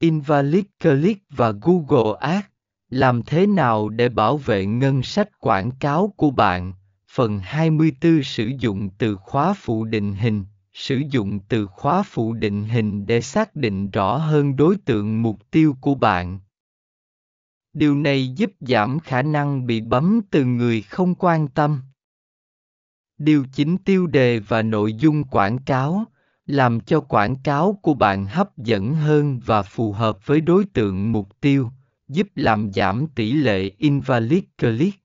Invalid Click và Google Ads. Làm thế nào để bảo vệ ngân sách quảng cáo của bạn? Phần 24 Sử dụng từ khóa phụ định hình. Sử dụng từ khóa phụ định hình để xác định rõ hơn đối tượng mục tiêu của bạn. Điều này giúp giảm khả năng bị bấm từ người không quan tâm. Điều chỉnh tiêu đề và nội dung quảng cáo làm cho quảng cáo của bạn hấp dẫn hơn và phù hợp với đối tượng mục tiêu, giúp làm giảm tỷ lệ invalid click.